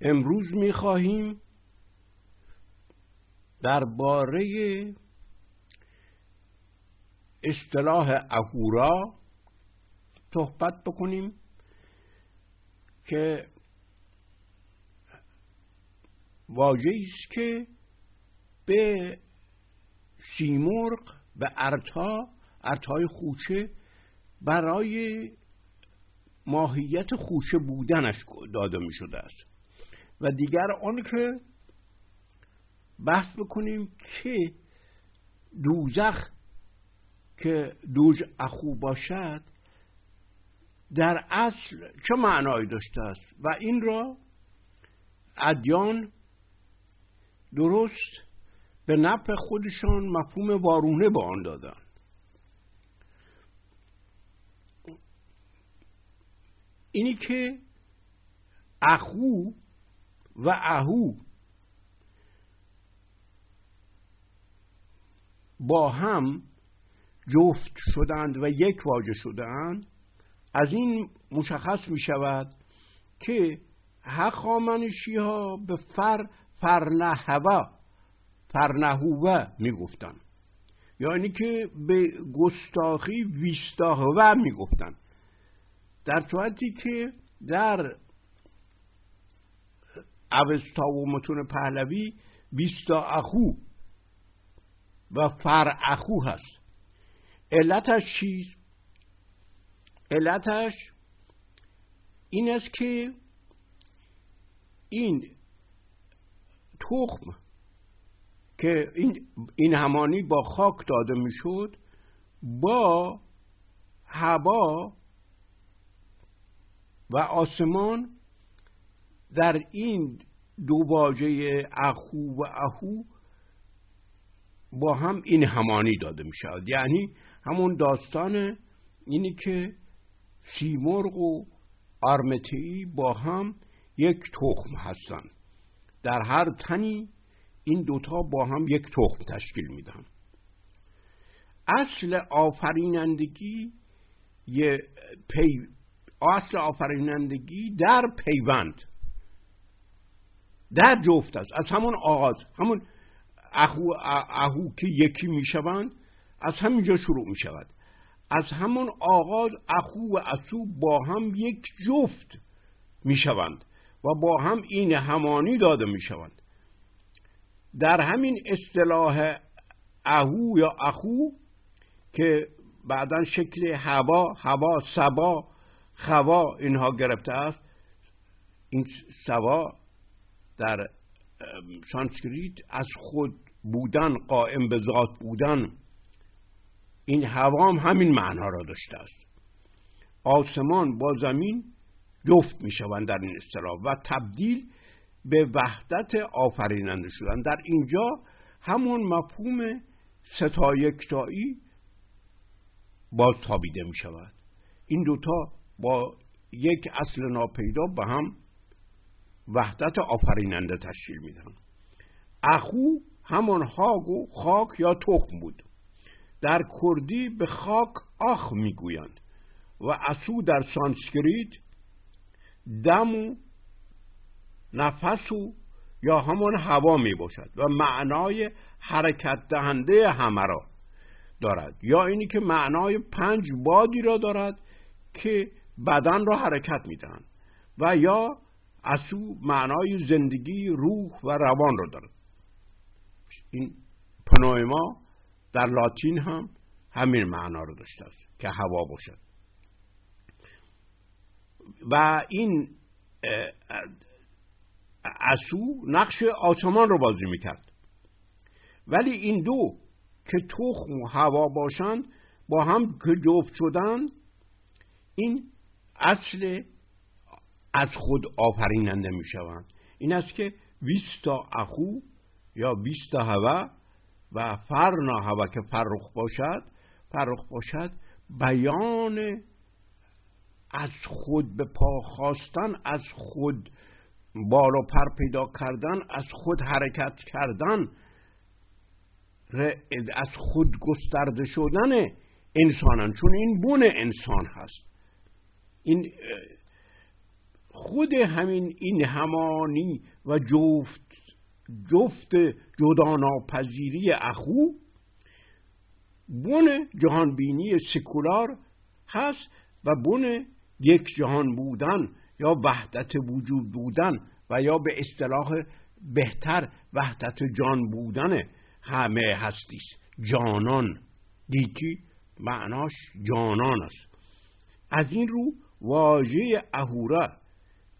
امروز می‌خواهیم درباره اصطلاح اهورا صحبت بکنیم که واجه است که به سیمرغ به ارتا ارتای خوچه برای ماهیت خوشه بودنش داده می شده است. و دیگر آن که بحث بکنیم که دوزخ که دوج اخو باشد در اصل چه معنایی داشته است؟ و این را ادیان درست به نفع خودشان مفهوم وارونه به آن دادن. اینی که اخو و اهو. با هم جفت شدند و یک واژه شدند از این مشخص می شود که هخامنشی ها به فر فرنهوا فرنهوه می گفتن یعنی که به گستاخی ویستاهوه می گفتن در صورتی که در اوستا و متون پهلوی ویستا اخو و فر اخو هست. علتش چیست علتش این است که این تخم که این, این همانی با خاک داده می‌شد با هوا و آسمان در این دو واژه اخو و اهو با هم این همانی داده می شود یعنی همون داستان اینی که سیمرغ و آرمتی با هم یک تخم هستند در هر تنی این دوتا با هم یک تخم تشکیل میدن. اصل آفرینندگی یه پی اصل آفرینندگی در پیوند. در جفت است. از همون آغاز همون اهو, اهو که یکی می‌شوند از همینجا شروع می شود از همون آغاز اخو و اسو با هم یک جفت می شوند و با هم این همانی داده می شوند در همین اصطلاح اهو یا اخو که بعدا شکل هوا هوا سبا خوا اینها گرفته است این سوا در سانسکریت از خود بودن قائم به ذات بودن این هوام همین معنا را داشته است. آسمان با زمین جفت می شوند در این اصطلاح و تبدیل به وحدت آفریننده شدن. در اینجا همون مفهوم ستا یکتایی باز تابیده می شود این دوتا با یک اصل ناپیدا به هم وحدت آفریننده تشکیل میدن اخو همون هاگ و خاک یا تخم بود. در کردی به خاک آخ می‌گویند و اسو در سانسکریت دم و نفس و یا همان هوا می باشد و معنای حرکت دهنده همه را دارد. یا اینی که معنای پنج بادی را دارد که بدن را حرکت می‌دهند و یا اسو معنای زندگی روح و روان را دارد. این پنویما در لاتین هم همین معنا رو داشته است که هوا باشد. و این اسو نقش آسمان رو بازی می‌کرد. ولی این دو که تخم و هوا باشند با هم که جفت شدن این اصل از خود آفریننده می‌شوند. این است که ویستا اخو یا ویستا هوا و فرنا هوا که فرخ باشد فرخ باشد بیان از خود به پا خواستن از خود بال پر پیدا کردن از خود حرکت کردن از خود گسترده شدن انسانان. چون این بون انسان هست. این خود همین این همانی و جفت جفت جداناپذیری اخو بن جهانبینی سکولار هست و بن یک جهان بودن یا وحدت وجود بودن و یا به اصطلاح بهتر وحدت جان بودن همه هستیست جانان گیتی معناش جانان است. از این رو واژه اهوره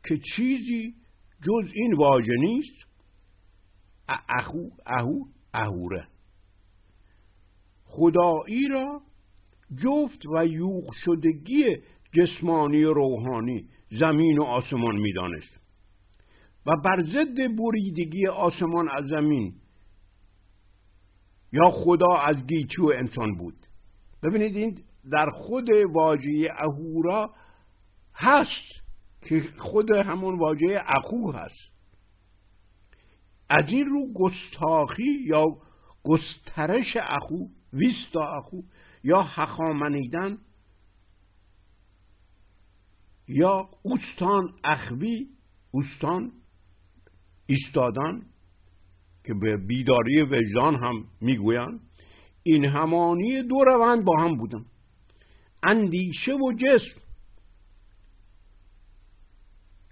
که چیزی جز این واژه نیست. اخو اهو اهوره. خدایی را جفت و یوغ شدگی جسمانی و روحانی زمین و آسمان می‌دانست. و بر ضد بریدگی آسمان از زمین یا خدا از گیتی و انسان بود. ببینید این در خود واژه اهورا هست. که خود همون واژه اخو هست. از این رو گستاخی یا گسترش اخو ویستا اخو یا حخامنیدن یا اوستان اخوی اوستان ایستادن که به بیداری وجدان هم می‌گویند این همانی دو روند با هم بودن. اندیشه و جسم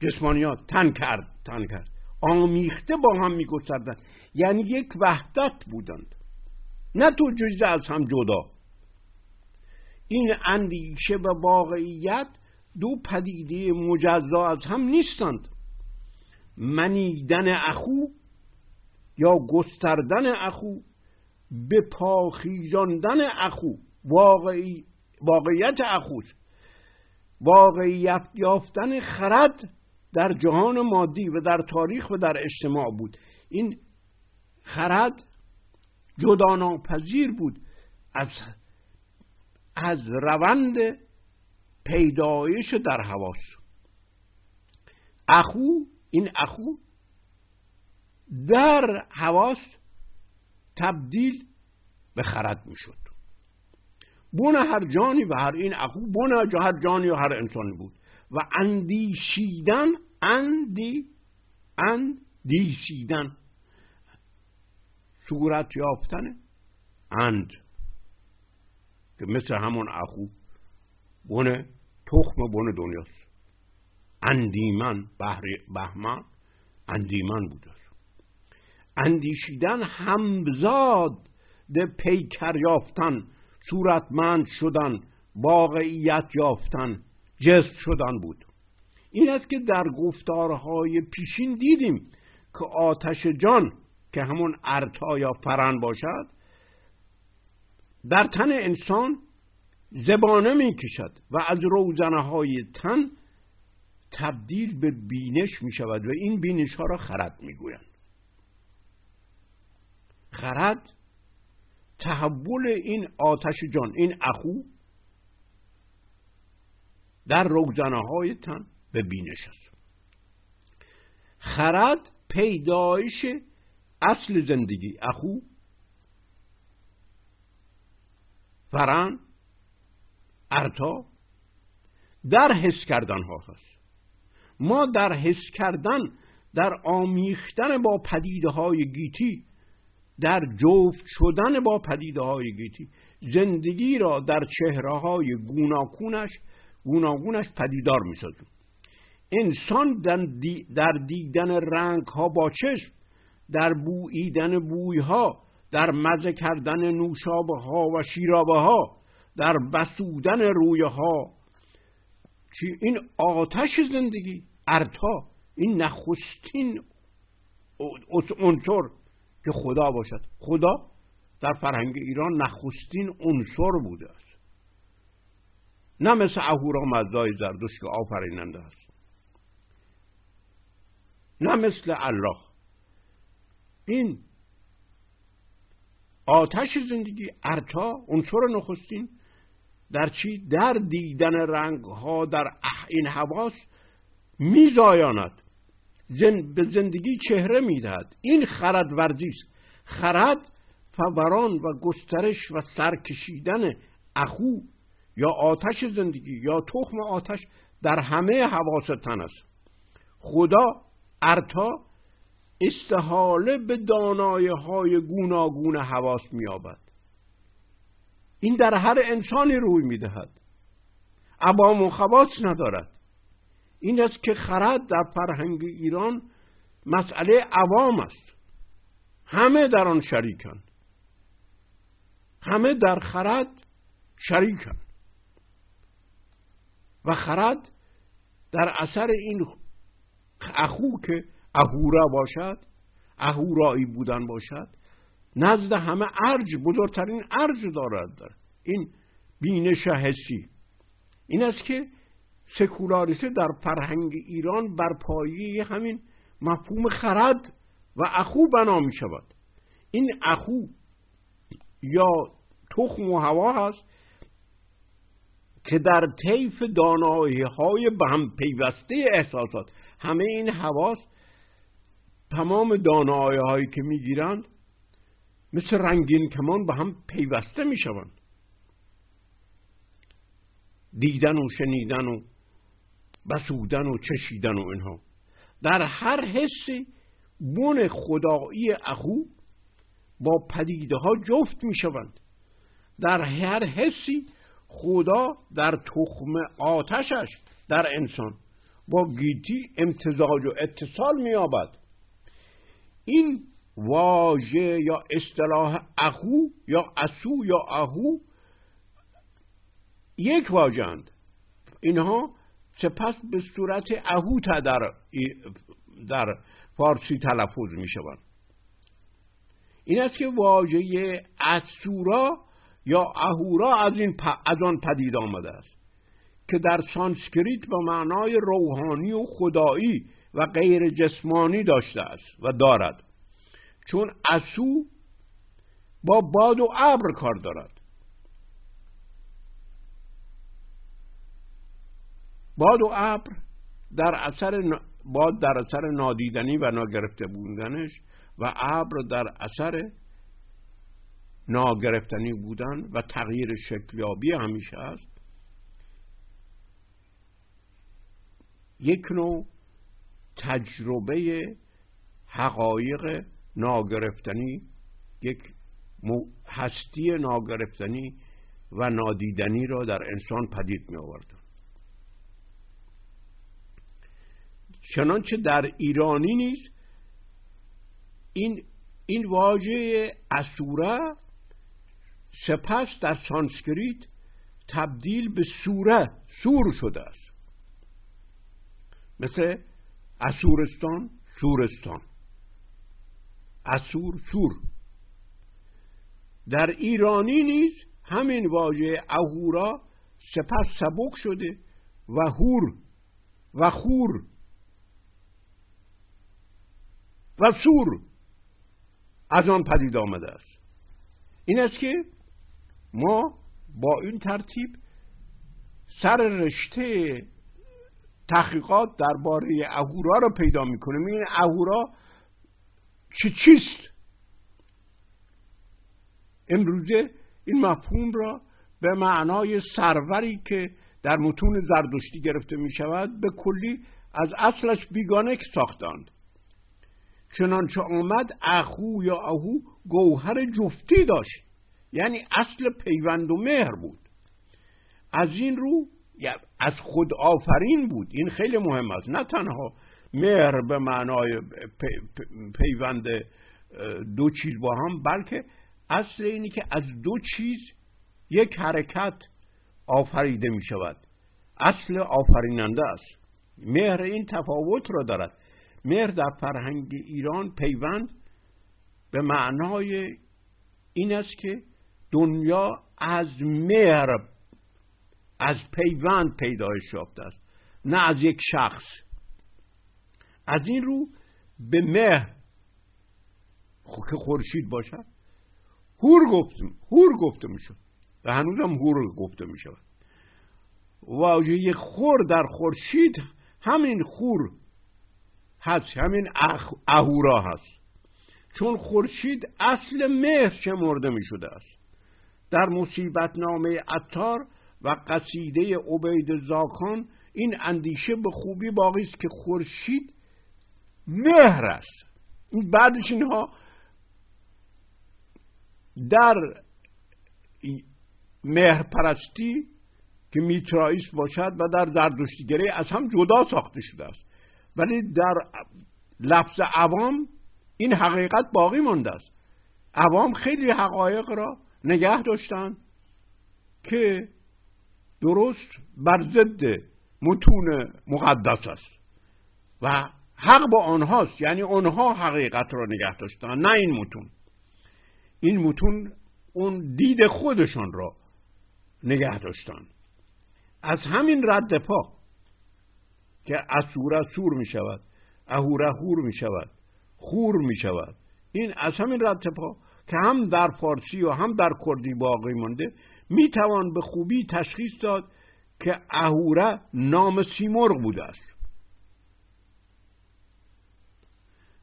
جسمانیات تن کرد تن کرد. آمیخته با هم میگستردن. یعنی یک وحدت بودند. نه تو جزده از هم جدا. این اندیشه و واقعیت دو پدیده مجزا از هم نیستند. منیدن اخو یا گستردن اخو به پاخیزاندن اخو. واقعی واقعیت اخوست. واقعیت یافتن خرد در جهان مادی و در تاریخ و در اجتماع بود. این خرد جداناپذیر بود از از روند پیدایش در حواس. اخو این اخو در حواس تبدیل به خرد می‌شد. بون هر جانی و هر این اخو بون هر جانی و هر انسانی بود. و اندیشیدن اندی اندیشیدن. صورت یافتن اند که مثل همون اخو بونه تخم بونه دنیاست. اندیمن بهمن اندیمن بوده. اندیشیدن همزاد ده پیکر یافتن صورتمند شدن واقعیت یافتن. جست شدن بود. این است که در گفتارهای پیشین دیدیم که آتش جان که همون ارتا یا فرن باشد در تن انسان زبانه می کشد و از روزنه های تن تبدیل به بینش می شود و این بینش ها را خرد می گویند خرد تحول این آتش جان این اخو در روزنه تن به بینش است خرد پیدایش اصل زندگی. اخو فرن ارتا در حس کردن ها هست. ما در حس کردن در آمیختن با پدیده های گیتی در جفت شدن با پدیده های گیتی زندگی را در چهره های گوناکونش گوناگونش پدیدار می انسان در دیدن رنگ ها با چشم در بوییدن بوی ها در مزه کردن نوشابه ها و شیرابه ها در بسودن روی ها این آتش زندگی ارتا این نخستین عنصر که خدا باشد. خدا در فرهنگ ایران نخستین عنصر بوده است. نه مثل اهورا مزدای زردوش که آفریننده است. نه مثل الله. این آتش زندگی ارتا عنصر نخستین؟ در چی؟ در دیدن رنگ ها در این حواس میزایاند. زن به زندگی چهره می‌دهد. این خرد ورزی است. خرد فوران و گسترش و سرکشیدن اخو یا آتش زندگی یا تخم آتش در همه حواس تن است. خدا ارتا استحاله به دانایه های گوناگون حواس میابد این در هر انسانی روی می‌دهد. عوام و ندارد. این است که خرد در فرهنگ ایران مسئله عوام است. همه در آن شریکند همه در خرد شریکند و خرد در اثر این اخو که اهورا باشد اهورایی بودن باشد نزد همه ارج بزرگترین ارج دارد. این بینش حسی. این است که سکولاریسه در فرهنگ ایران بر پایه همین مفهوم خرد و اخو بنا می شود این اخو یا تخم و هوا هست که در طیف دانایی های به هم پیوسته احساسات همه این حواس تمام دانایی هایی که می‌گیرند مثل رنگین کمان به هم پیوسته می‌شوند. دیدن و شنیدن و بسودن و چشیدن و اینها. در هر حسی بون خدایی اخو با پدیده ها جفت می شوند در هر حسی خدا در تخم آتشش در انسان با گیتی امتزاج و اتصال میابد این واژه یا اصطلاح اخو یا اسو یا اهو یک واژند اینها سپس به صورت اهوتا در, در فارسی تلفظ می شوند این است که واژه اسورا یا اهورا از, این از آن پدید آمده است که در سانسکریت به معنای روحانی و خدایی و غیر جسمانی داشته است و دارد. چون اسو با باد و ابر کار دارد. باد و ابر در اثر باد در اثر نادیدنی و ناگرفته بودنش و ابر در اثر ناگرفتنی بودن و تغییر شکلیابی همیشه است. یک نوع تجربه حقایق ناگرفتنی یک هستی ناگرفتنی و نادیدنی را در انسان پدید می آورد چنانچه در ایرانی نیز این این واژه اسوره سپس در سانسکریت تبدیل به سوره سور شده است. مثل اسورستان سورستان. اسور سور. در ایرانی نیز همین واژه اهورا سپس سبک شده و هور و خور و سور از آن پدید آمده است. این است که ما با این ترتیب سر رشته تحقیقات درباره اهورا را پیدا می‌کنیم. این اهورا چه چیست؟ امروزه این مفهوم را به معنای سروری که در متون زردشتی گرفته می شود به کلی از اصلش بیگانه ساختند. چنانچه آمد اخو یا اهو گوهر جفتی داشت. یعنی اصل پیوند و مهر بود. از این رو از خود آفرین بود. این خیلی مهم است. نه تنها مهر به معنای پیوند دو چیز با هم بلکه اصل اینی که از دو چیز یک حرکت آفریده می شود. اصل آفریننده است. مهر این تفاوت را دارد. مهر در فرهنگ ایران پیوند به معنای این است که دنیا از مهر از پیوند پیدایش یافته است نه از یک شخص. از این رو به مهر که خورشید باشد هور گفتم هور گفته می‌شد و هنوزم هور گفته می‌شود. واژه خور در خورشید همین خور هست همین. اهورا هست. چون خورشید اصل مهر شمرده می شده است. در مصیبت نامه اتار و قصیده عبید زاکان این اندیشه به خوبی باقی است که خورشید مهر است. بعدش اینها در مهر پرستی که میترائیس باشد و در زردشتیگری از هم جدا ساخته شده است. ولی در لفظ عوام این حقیقت باقی مانده است. عوام خیلی حقایق را نگه داشتند که درست بر ضد متون مقدس است. و حق با آنهاست یعنی آنها حقیقت را نگه داشتن نه این متون. این متون اون دید خودشان را نگه داشتن. از همین رد پا که اسور سور می شود اهور هور می شود خور می شود. این از همین رد پا که هم در فارسی و هم در کردی باقی مانده می توان به خوبی تشخیص داد که اهوره نام سیمرغ بوده است.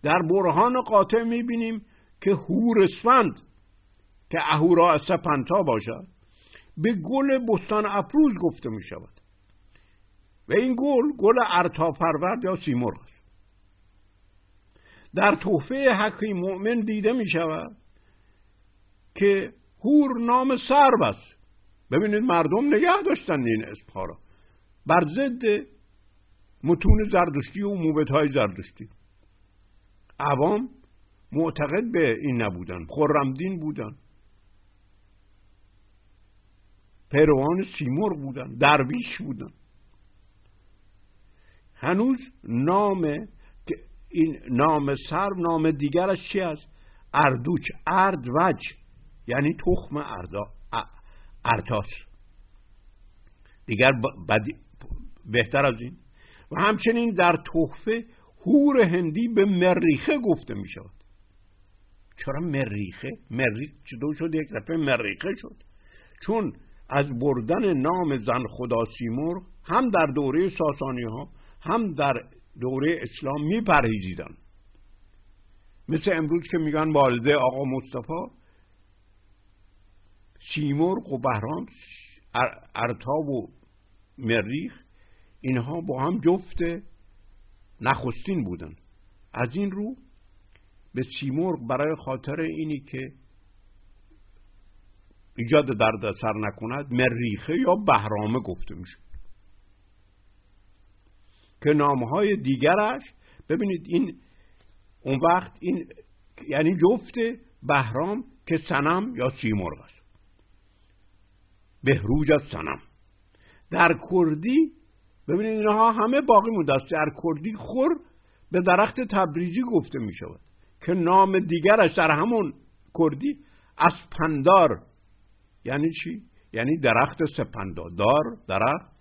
در برهان قاطع می بینیم که هور اسفند که اهورا سپنتا باشد به گل بستان افروز گفته می شود و این گل گل ارتافرورد یا سیمرغ است. در تحفه حقی مؤمن دیده می شود که هور نام سرب است. ببینید مردم نگه داشتن این اسمها را بر ضد متون زردشتی و موبت های زردشتی. عوام معتقد به این نبودن خرمدین بودن. پیروان سیمور بودن درویش بودن. هنوز نام این نام سر نام دیگرش چی است؟ اردوچ ارد وج یعنی تخم اردا ارتاس دیگر بهتر از این. و همچنین در تحفه هور هندی به مریخه گفته می شود چرا مریخه؟ مریخ چطور شد یک دفعه مریخه شد. چون از بردن نام زن خدا سیمور هم در دوره ساسانی ها هم در دوره اسلام می پرهیزیدن مثل امروز که میگن والده آقا مصطفی سیمرغ و بهرام ارتاب و مریخ اینها با هم جفت نخستین بودن. از این رو به سیمرغ برای خاطر اینی که ایجاد درد سر نکند مریخه یا بهرامه گفته میشه. که نامهای دیگرش ببینید این اون وقت این یعنی جفت بهرام که سنم یا سیمرغ است. بهروج از سنم در کردی ببینید اینها همه باقی مونده است. در کردی خور به درخت تبریجی گفته می شود که نام دیگرش در همون کردی اسپندار یعنی چی؟ یعنی درخت سپندا دار درخت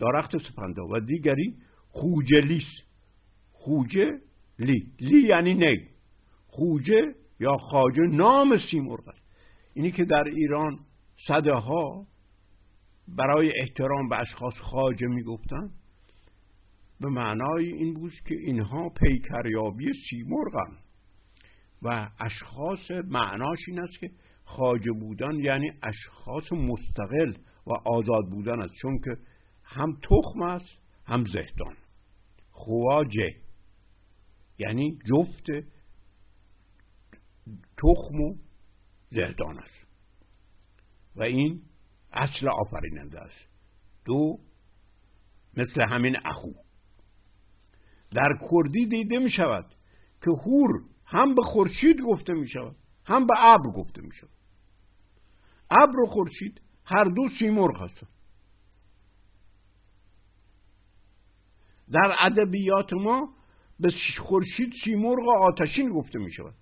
درخت سپندا و دیگری خوجلیس خوجه لی. لی یعنی نگ خوجه یا خاجه نام سیمرغ است. اینی که در ایران صده ها برای احترام به اشخاص خاجه می‌گفتن. به معنای این بود که اینها پیکریابی سیمرغن. و اشخاص معناش این است که خاجه بودن یعنی اشخاص مستقل و آزاد بودن است. چون که هم تخم است هم زهدان. خواجه یعنی جفت تخم و زهدان است. و این اصل آفریننده است. دو مثل همین اخو. در کردی دیده می شود که هور هم به خورشید گفته می شود هم به ابر گفته می شود ابر و خورشید هر دو سیمرغ هستند. در ادبیات ما به خورشید سیمرغ آتشین گفته می شود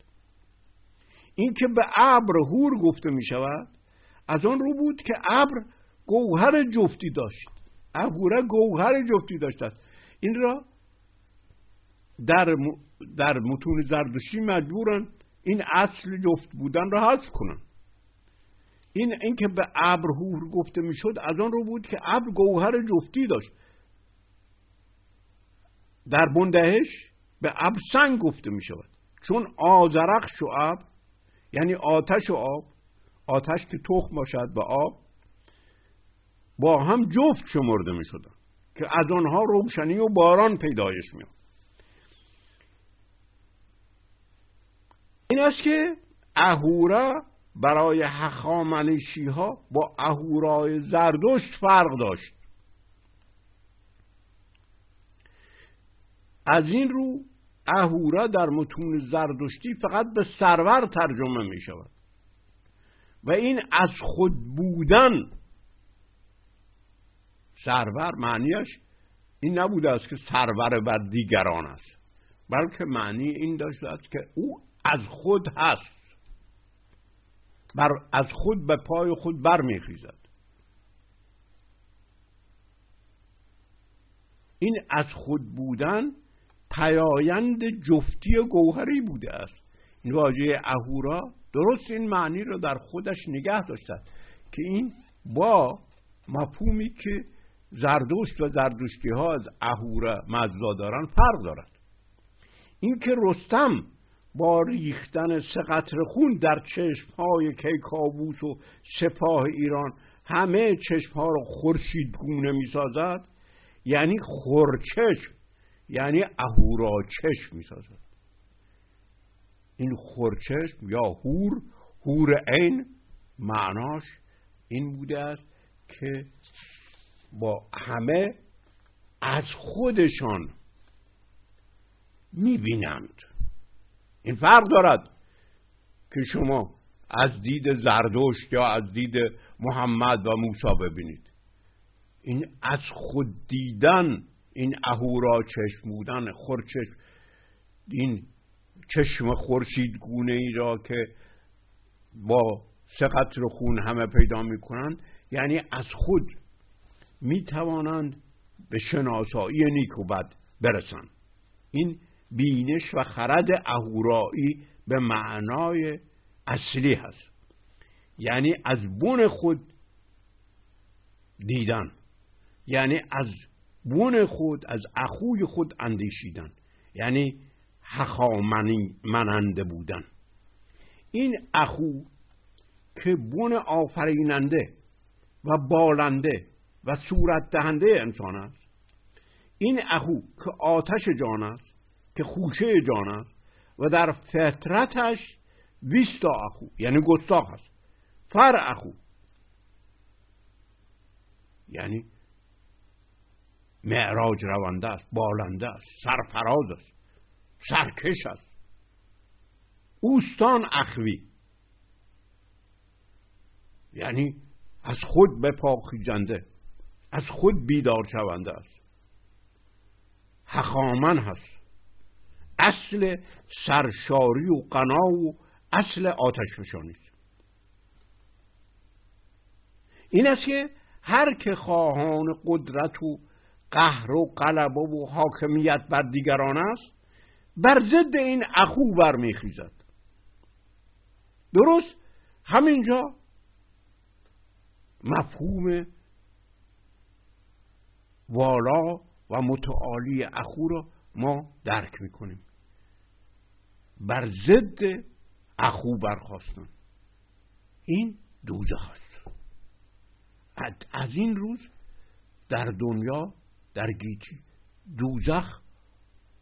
این که به ابر هور گفته می شود از آن رو بود که ابر گوهر جفتی داشت. ابوره گوهر جفتی داشت. است این را در, در متون زردشتی مجبورن این اصل جفت بودن را حذف کنن. این اینکه به ابر هور گفته می‌شد از آن رو بود که ابر گوهر جفتی داشت. در بندهش به ابر سنگ گفته می شود چون آزرخش و ابر یعنی آتش و آب آتش که تخم باشد به آب با هم جفت شمرده می شدن که از آنها روشنی و باران پیدایش می این است که اهورا برای هخامنشی ها با اهورای زردشت فرق داشت. از این رو اهورا در متون زردشتی فقط به سرور ترجمه می شود و این از خود بودن سرور معنیش این نبوده است که سرور بر دیگران است بلکه معنی این داشته است که او از خود هست بر از خود به پای خود برمیخیزد. این از خود بودن پیایند جفتی گوهری بوده است. این واژه اهورا درست این معنی رو در خودش نگه داشته که این با مفهومی که زردوشت و زردوشتی ها از اهورا مزدا دارن فرق دارد اینکه رستم با ریختن سه قطر خون در چشم های کیکاووس و سپاه ایران همه چشم ها رو خورشید گونه می سازد یعنی خورچشم یعنی اهورا چشم می سازد این خورچشم یا هور هور عین معناش این بوده است که با همه از خودشان می‌بینند. این فرق دارد که شما از دید زردشت یا از دید محمد و موسی ببینید. این از خود دیدن این اهورا چشم بودن خورچشم این چشم خورشید گونه ای را که با سقط رو خون همه پیدا می‌کنند یعنی از خود می توانند به شناسایی نیک و بد برسند. این بینش و خرد اهورایی به معنای اصلی هست. یعنی از بون خود دیدن. یعنی از بون خود از اخوی خود اندیشیدن. یعنی هخامنی مننده بودن. این اخو که بون آفریننده و بالنده و صورت دهنده انسان است. این اخو که آتش جان است که خوشه جان است و در فطرتش ویستا اخو یعنی گستاخ است. فر اخو. یعنی معراج رونده است بالنده است سرفراز است. سرکش است. اوستان اخوی. یعنی از خود به خیزنده از خود بیدار شونده است. حخامن هست. اصل سرشاری و قنا و اصل آتش فشانی این است که هر که خواهان قدرت و قهر و قلب و حاکمیت بر دیگران است بر ضد این اخو برمیخیزد. درست؟ همینجا؟ مفهوم والا و متعالی اخو را ما درک می‌کنیم. بر ضد اخو برخواستن. این دوزخ است از این روز در دنیا در گیتی دوزخ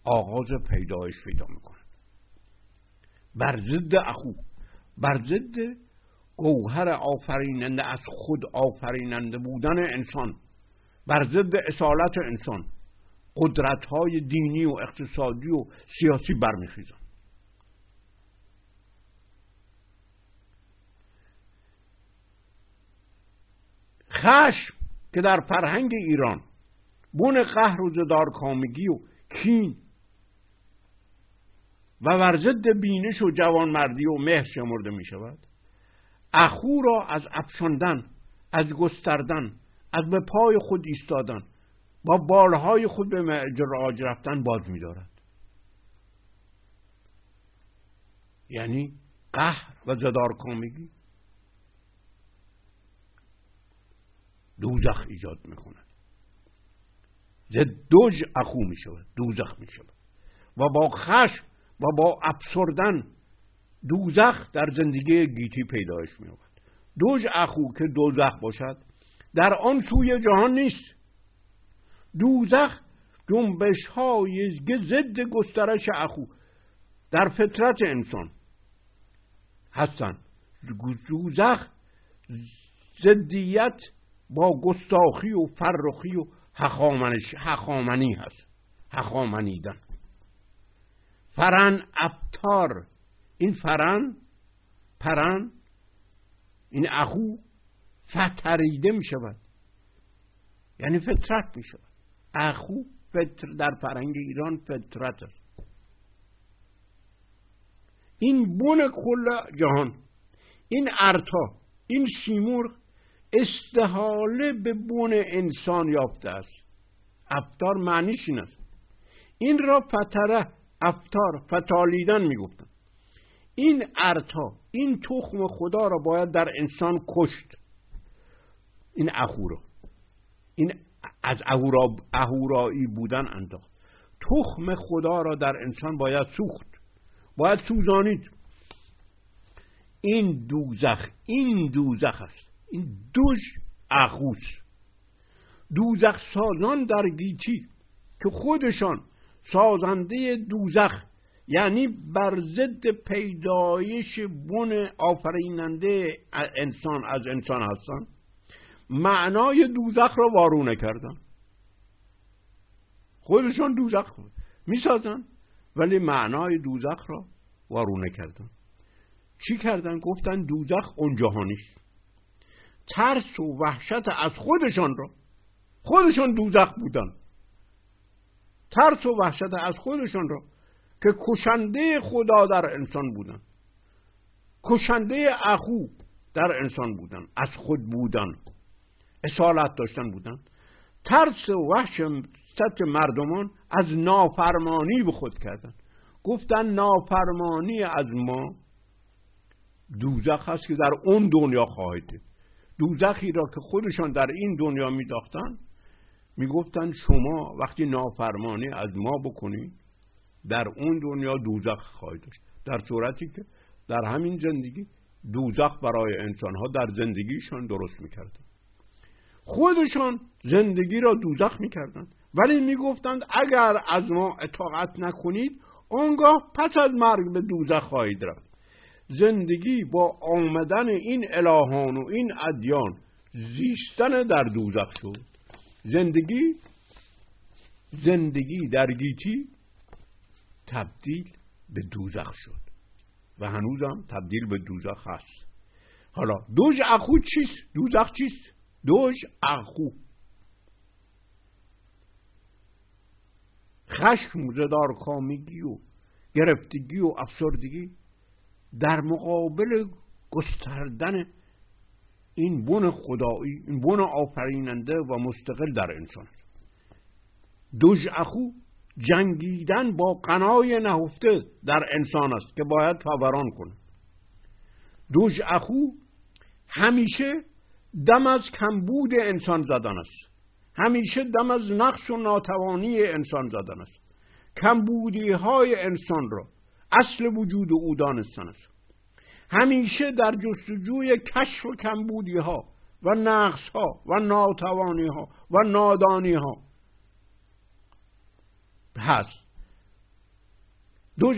آغاز پیدایش پیدا می‌کنه. بر ضد اخو بر ضد گوهر آفریننده از خود آفریننده بودن انسان بر ضد اصالت انسان قدرت های دینی و اقتصادی و سیاسی برمیخیزن. خشم که در فرهنگ ایران بون قهر و زدار کامگی و کین و بر ضد بینش و جوانمردی و مهر شمرده می شود اخو را از افشاندن از گستردن از به پای خود ایستادن با بالهای خود به معراج رفتن باز میدارد. یعنی قهر و زدار کامگی. دوزخ ایجاد می‌کند. دوج اخو می شود دوزخ می شود و با خشم و با افسردن دوزخ در زندگی گیتی پیدایش می دوج اخو که دوزخ باشد در آن سوی جهان نیست. دوزخ جنبش های ضد گسترش اخو در فطرت انسان هستن دوزخ زدیت با گستاخی و فرخی و حخامنی هست. حخامنیدن فرن ابتار. این فرن پرن این اخو فتریده می شود یعنی فطرت می شود اخو فطر در فرنگ ایران فطرت است. این بون کل جهان این ارتا این سیمور استحاله به بون انسان یافته است. افتار معنیش این است. این را فتره افتار فتالیدن می‌گفتن. این ارتا این تخم خدا را باید در انسان کشت. این اهورا. این از اهورا اهورایی بودن انداخت. تخم خدا را در انسان باید سوخت. باید سوزانید. این دوزخ این دوزخ است. این دوش اخوس. دوزخ سازان در گیتی که خودشان سازنده دوزخ یعنی بر ضد پیدایش بن آفریننده انسان از انسان هستند معنای دوزخ را وارونه کردن. خودشان دوزخ می‌سازن ولی معنای دوزخ را وارونه کردن. چی کردن؟ گفتن دوزخ اون جهانیست ترس و وحشت از خودشان را خودشان دوزخ بودن. ترس و وحشت از خودشان را که کشنده خدا در انسان بودن. کشنده اخو در انسان بودن. از خود بودن. اصالت داشتن بودن. ترس و وحشت مردمان از نافرمانی به خود کردن. گفتن نافرمانی از ما دوزخ هست که در اون دنیا خواهید دوزخی را که خودشان در این دنیا میداختن می‌گفتن شما وقتی نافرمانی از ما بکنید در اون دنیا دوزخ خواهید داشت. در صورتی که در همین زندگی دوزخ برای انسانها در زندگیشان درست می‌کردن خودشان زندگی را دوزخ می‌کردند. ولی می‌گفتند اگر از ما اطاعت نکنید آنگاه پس از مرگ به دوزخ خواهید رفت. زندگی با آمدن این الهان و این ادیان زیستن در دوزخ شد. زندگی زندگی در گیتی تبدیل به دوزخ شد و هنوزم تبدیل به دوزخ هست. حالا دوج اخو چیست؟ دوزخ چیست؟ دوج اخو. خشم زدار کامگی و گرفتگی و افسردگی در مقابل گستردن این بن خدایی این بن آفریننده و مستقل در انسان. دوج اخو جنگیدن با قنای نهفته در انسان است که باید فوران کنه. اخو همیشه دم از کمبود انسان زدن است. همیشه دم از نقص و ناتوانی انسان زدن است. کمبودی های انسان را اصل وجود او دانستن است. همیشه در جستجوی کشف و کمبودی ها و نقص ها و ناتوانی ها و نادانی ها هست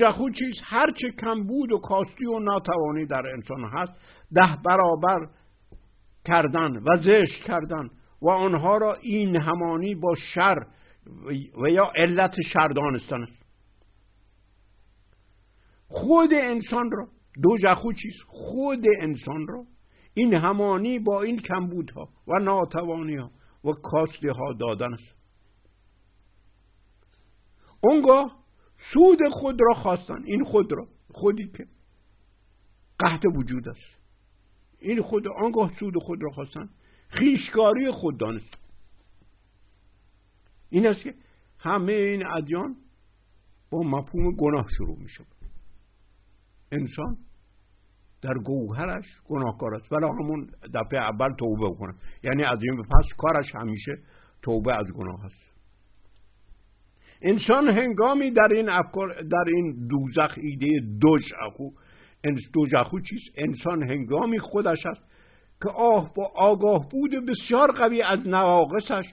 جخو چیز هرچه کمبود و کاستی و ناتوانی در انسان هست ده برابر کردن و زشت کردن و آنها را این همانی با شر و یا علت شر دانستن است. خود انسان را دو جخو چیز خود انسان را این همانی با این کمبودها و ناتوانی ها و کاستی ها دادن است. اونگاه سود خود را خواستن. این خود را. خودی که قهد وجود است. این خود آنگاه سود خود را خواستن. خیشکاری خود دانست. این است که همه این ادیان با مفهوم گناه شروع می شود انسان در گوهرش گناهکار است. ولی همون دفعه اول توبه کنه یعنی از این پس کارش همیشه توبه از گناه است. انسان هنگامی در این افکار در این دوزخ ایده دوش اخو دوزخو چیست؟ انسان هنگامی خودش است که آه با آگاه بود بسیار قوی از نواقصش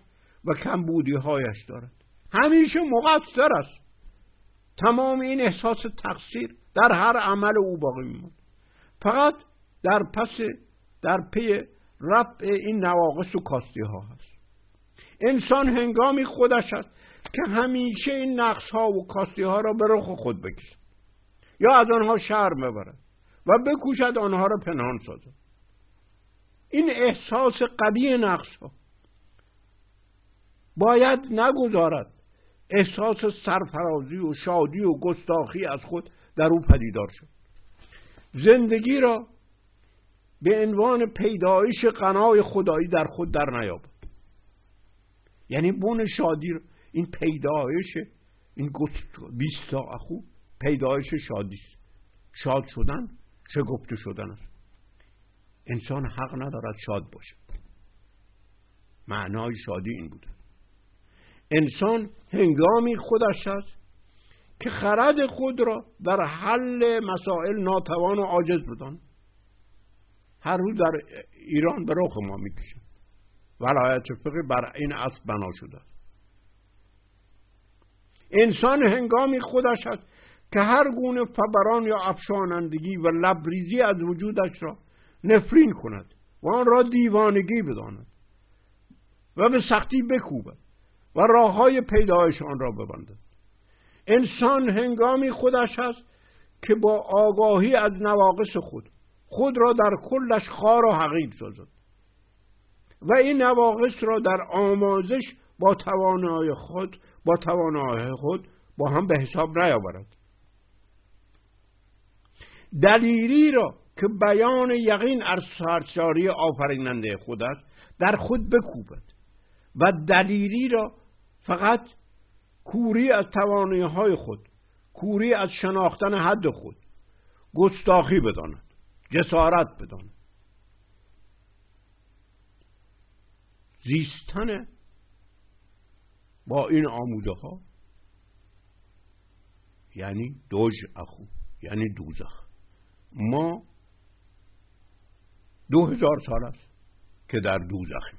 و کمبودی هایش دارد. همیشه مقصر است. تمام این احساس تقصیر در هر عمل او باقی میموند فقط در پس در پی رفع این نواقص و کاستی ها هست. انسان هنگامی خودش است که همیشه این نقص ها و کاستی ها را به رخ خود بکشد یا از آنها شرم ببرد و بکوشد آنها را پنهان سازد. این احساس قوی نقص ها باید نگذارد احساس سرفرازی و شادی و گستاخی از خود در او پدیدار شد. زندگی را به عنوان پیدایش قنای خدایی در خود در نیابد. یعنی بون شادی را این پیدایش این بیستا اخو پیدایش شادی است. شاد شدن گفته شدن است؟ انسان حق ندارد شاد باشد. معنای شادی این بوده. انسان هنگامی خودش است که خرد خود را در حل مسائل ناتوان و عاجز بدان. هر روز در ایران به رخ ما می‌کشن ولایت فقه بر این اصل بنا شده انسان هنگامی خودش است که هر گونه فبران یا افشانندگی و لبریزی از وجودش را نفرین کند و آن را دیوانگی بداند و به سختی بکوبد. و راه های پیدایش آن را ببندد انسان هنگامی خودش است که با آگاهی از نواقص خود خود را در کلش خار و حقیق سازد. و این نواقص را در آمازش با توانای خود با توانای خود با هم به حساب نیاورد. دلیری را که بیان یقین از سرچاری آفریننده خود است در خود بکوبد. و دلیری را فقط کوری از توانایی های خود کوری از شناختن حد خود گستاخی بداند جسارت بداند. زیستن با این آموده ها یعنی دوج اخو یعنی دوزخ. ما دو هزار سال است که در دوزخیم.